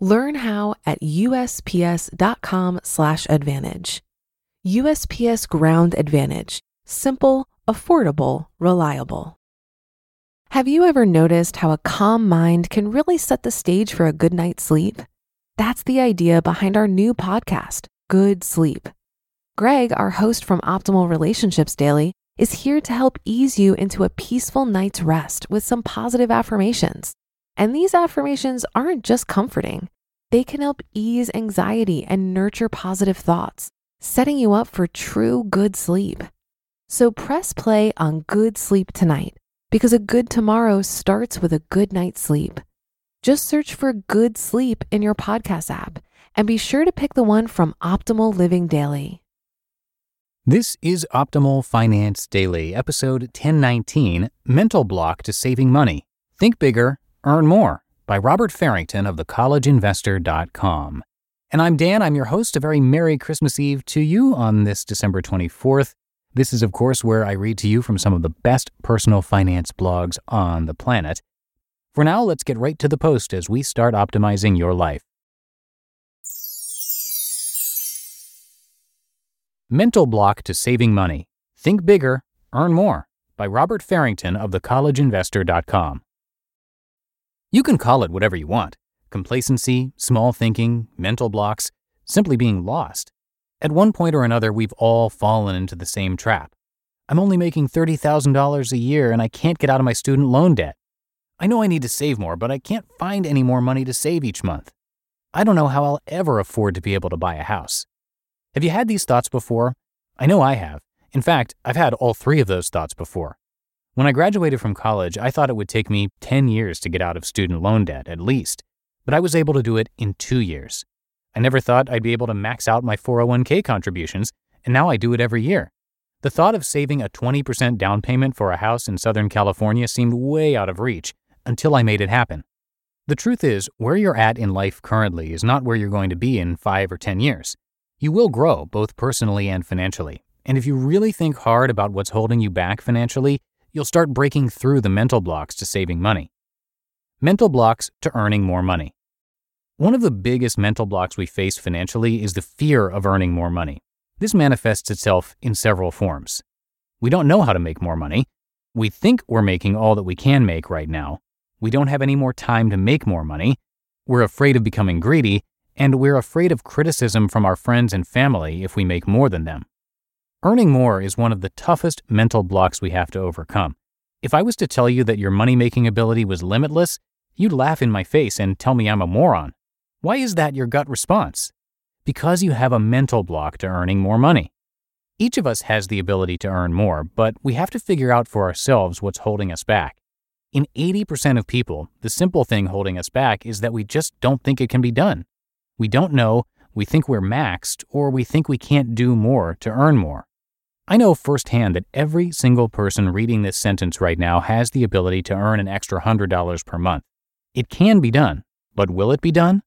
Learn how at usps.com/advantage. USPS Ground Advantage: simple, affordable, reliable. Have you ever noticed how a calm mind can really set the stage for a good night's sleep? That's the idea behind our new podcast, Good Sleep. Greg, our host from Optimal Relationships Daily, is here to help ease you into a peaceful night's rest with some positive affirmations. And these affirmations aren't just comforting, they can help ease anxiety and nurture positive thoughts, setting you up for true good sleep. So press play on Good Sleep tonight because a good tomorrow starts with a good night's sleep. Just search for Good Sleep in your podcast app and be sure to pick the one from Optimal Living Daily. This is Optimal Finance Daily, episode 1019 Mental Block to Saving Money. Think bigger, earn more by Robert Farrington of thecollegeinvestor.com. And I'm Dan. I'm your host. A very Merry Christmas Eve to you on this December 24th. This is, of course, where I read to you from some of the best personal finance blogs on the planet. For now, let's get right to the post as we start optimizing your life. Mental Block to Saving Money Think Bigger, Earn More by Robert Farrington of thecollegeinvestor.com. You can call it whatever you want complacency, small thinking, mental blocks, simply being lost. At one point or another, we've all fallen into the same trap. I'm only making $30,000 a year and I can't get out of my student loan debt. I know I need to save more, but I can't find any more money to save each month. I don't know how I'll ever afford to be able to buy a house. Have you had these thoughts before? I know I have. In fact, I've had all three of those thoughts before. When I graduated from college, I thought it would take me 10 years to get out of student loan debt, at least, but I was able to do it in two years. I never thought I'd be able to max out my 401k contributions, and now I do it every year. The thought of saving a 20% down payment for a house in Southern California seemed way out of reach until I made it happen. The truth is, where you're at in life currently is not where you're going to be in 5 or 10 years. You will grow, both personally and financially. And if you really think hard about what's holding you back financially, you'll start breaking through the mental blocks to saving money. Mental blocks to earning more money. One of the biggest mental blocks we face financially is the fear of earning more money. This manifests itself in several forms. We don't know how to make more money. We think we're making all that we can make right now. We don't have any more time to make more money. We're afraid of becoming greedy, and we're afraid of criticism from our friends and family if we make more than them. Earning more is one of the toughest mental blocks we have to overcome. If I was to tell you that your money making ability was limitless, you'd laugh in my face and tell me I'm a moron. Why is that your gut response? Because you have a mental block to earning more money. Each of us has the ability to earn more, but we have to figure out for ourselves what's holding us back. In 80% of people, the simple thing holding us back is that we just don't think it can be done. We don't know, we think we're maxed, or we think we can't do more to earn more. I know firsthand that every single person reading this sentence right now has the ability to earn an extra $100 per month. It can be done, but will it be done?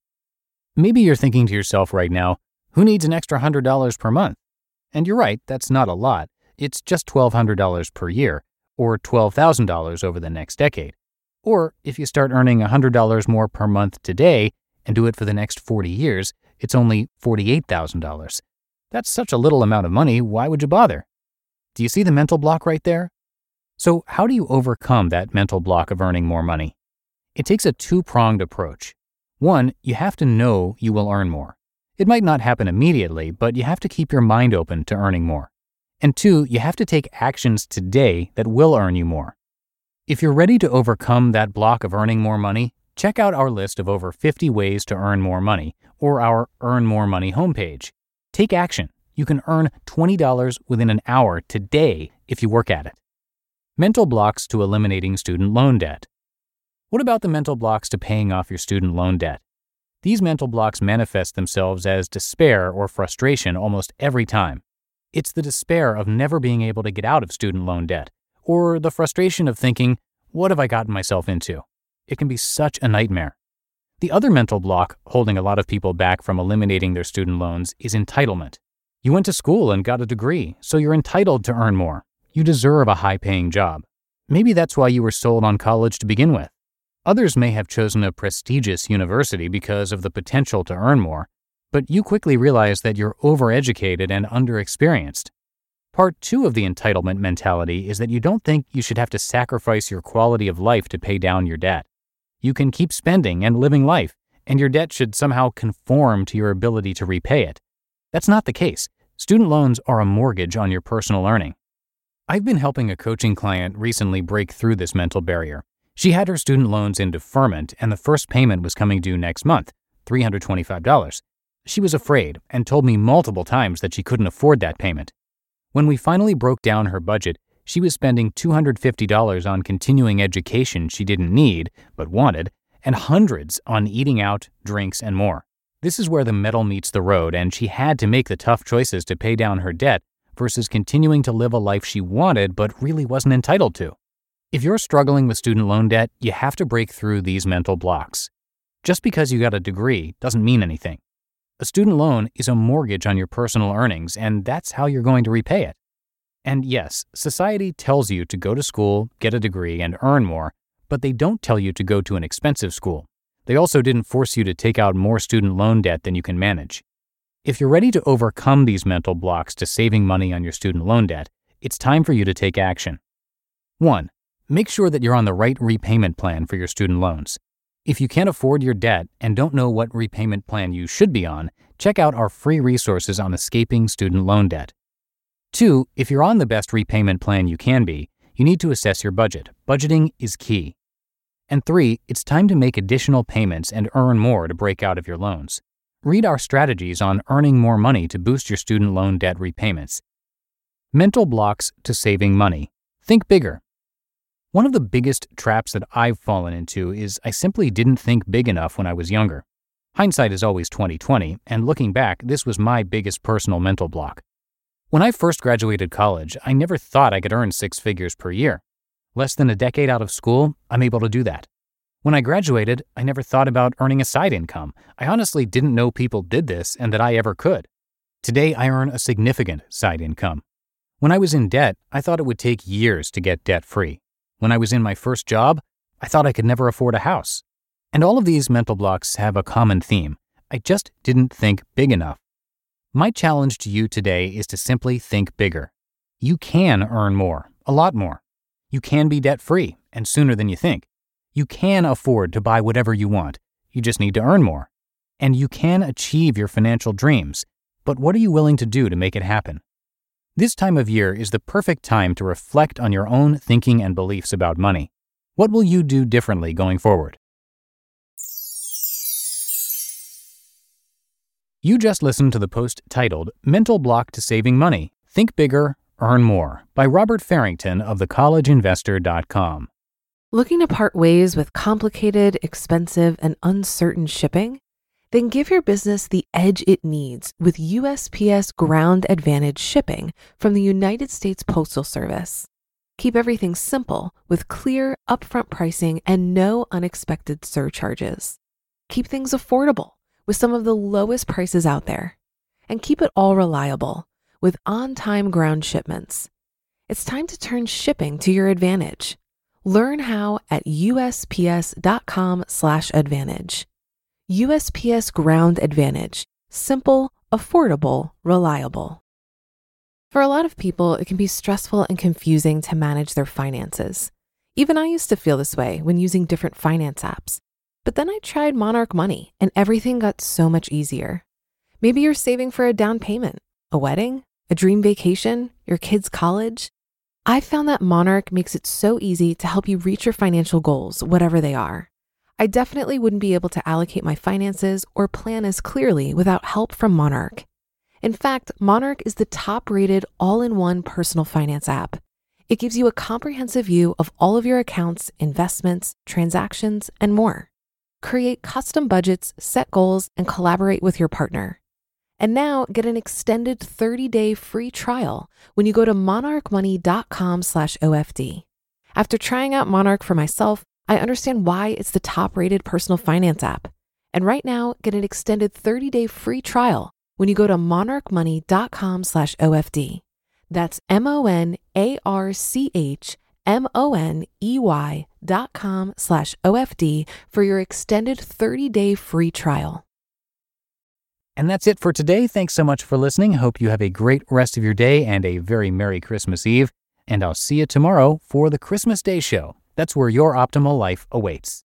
Maybe you're thinking to yourself right now, who needs an extra $100 per month? And you're right, that's not a lot. It's just $1,200 per year, or $12,000 over the next decade. Or if you start earning $100 more per month today, and do it for the next 40 years, it's only $48,000. That's such a little amount of money, why would you bother? Do you see the mental block right there? So, how do you overcome that mental block of earning more money? It takes a two pronged approach. One, you have to know you will earn more. It might not happen immediately, but you have to keep your mind open to earning more. And two, you have to take actions today that will earn you more. If you're ready to overcome that block of earning more money, check out our list of over 50 ways to earn more money or our Earn More Money homepage. Take action. You can earn $20 within an hour today if you work at it. Mental blocks to eliminating student loan debt. What about the mental blocks to paying off your student loan debt? These mental blocks manifest themselves as despair or frustration almost every time. It's the despair of never being able to get out of student loan debt, or the frustration of thinking, what have I gotten myself into? It can be such a nightmare. The other mental block holding a lot of people back from eliminating their student loans is entitlement. You went to school and got a degree, so you're entitled to earn more. You deserve a high paying job. Maybe that's why you were sold on college to begin with. Others may have chosen a prestigious university because of the potential to earn more, but you quickly realize that you're overeducated and underexperienced. Part two of the entitlement mentality is that you don't think you should have to sacrifice your quality of life to pay down your debt. You can keep spending and living life, and your debt should somehow conform to your ability to repay it. That's not the case. Student loans are a mortgage on your personal earning. I've been helping a coaching client recently break through this mental barrier she had her student loans in deferment, and the first payment was coming due next month $325. She was afraid and told me multiple times that she couldn't afford that payment. When we finally broke down her budget, she was spending $250 on continuing education she didn't need but wanted, and hundreds on eating out, drinks, and more. This is where the metal meets the road, and she had to make the tough choices to pay down her debt versus continuing to live a life she wanted but really wasn't entitled to. If you're struggling with student loan debt, you have to break through these mental blocks. Just because you got a degree doesn't mean anything. A student loan is a mortgage on your personal earnings, and that's how you're going to repay it. And yes, society tells you to go to school, get a degree, and earn more, but they don't tell you to go to an expensive school. They also didn't force you to take out more student loan debt than you can manage. If you're ready to overcome these mental blocks to saving money on your student loan debt, it's time for you to take action. 1. Make sure that you're on the right repayment plan for your student loans. If you can't afford your debt and don't know what repayment plan you should be on, check out our free resources on escaping student loan debt. Two, if you're on the best repayment plan you can be, you need to assess your budget. Budgeting is key. And three, it's time to make additional payments and earn more to break out of your loans. Read our strategies on earning more money to boost your student loan debt repayments. Mental blocks to saving money. Think bigger. One of the biggest traps that I've fallen into is I simply didn't think big enough when I was younger. Hindsight is always 2020, and looking back, this was my biggest personal mental block. When I first graduated college, I never thought I could earn six figures per year. Less than a decade out of school, I'm able to do that. When I graduated, I never thought about earning a side income. I honestly didn't know people did this and that I ever could. Today, I earn a significant side income. When I was in debt, I thought it would take years to get debt free. When I was in my first job, I thought I could never afford a house. And all of these mental blocks have a common theme. I just didn't think big enough. My challenge to you today is to simply think bigger. You can earn more, a lot more. You can be debt free, and sooner than you think. You can afford to buy whatever you want. You just need to earn more. And you can achieve your financial dreams. But what are you willing to do to make it happen? This time of year is the perfect time to reflect on your own thinking and beliefs about money. What will you do differently going forward? You just listened to the post titled Mental Block to Saving Money Think Bigger, Earn More by Robert Farrington of thecollegeinvestor.com. Looking to part ways with complicated, expensive, and uncertain shipping? Then give your business the edge it needs with USPS Ground Advantage shipping from the United States Postal Service. Keep everything simple with clear, upfront pricing and no unexpected surcharges. Keep things affordable with some of the lowest prices out there. And keep it all reliable with on time ground shipments. It's time to turn shipping to your advantage. Learn how at usps.com/advantage. USPS Ground Advantage simple, affordable, reliable. For a lot of people, it can be stressful and confusing to manage their finances. Even I used to feel this way when using different finance apps. But then I tried Monarch Money and everything got so much easier. Maybe you're saving for a down payment, a wedding, a dream vacation, your kids' college. I found that Monarch makes it so easy to help you reach your financial goals, whatever they are. I definitely wouldn't be able to allocate my finances or plan as clearly without help from Monarch. In fact, Monarch is the top rated all in one personal finance app. It gives you a comprehensive view of all of your accounts, investments, transactions, and more. Create custom budgets, set goals, and collaborate with your partner. And now get an extended 30-day free trial when you go to monarchmoney.com/OFD. After trying out Monarch for myself, I understand why it's the top-rated personal finance app. And right now, get an extended 30-day free trial when you go to monarchmoney.com/OFD. That's M O N A R C H M O N E Y dot com slash OFD for your extended 30 day free trial. And that's it for today. Thanks so much for listening. Hope you have a great rest of your day and a very Merry Christmas Eve. And I'll see you tomorrow for the Christmas Day Show. That's where your optimal life awaits.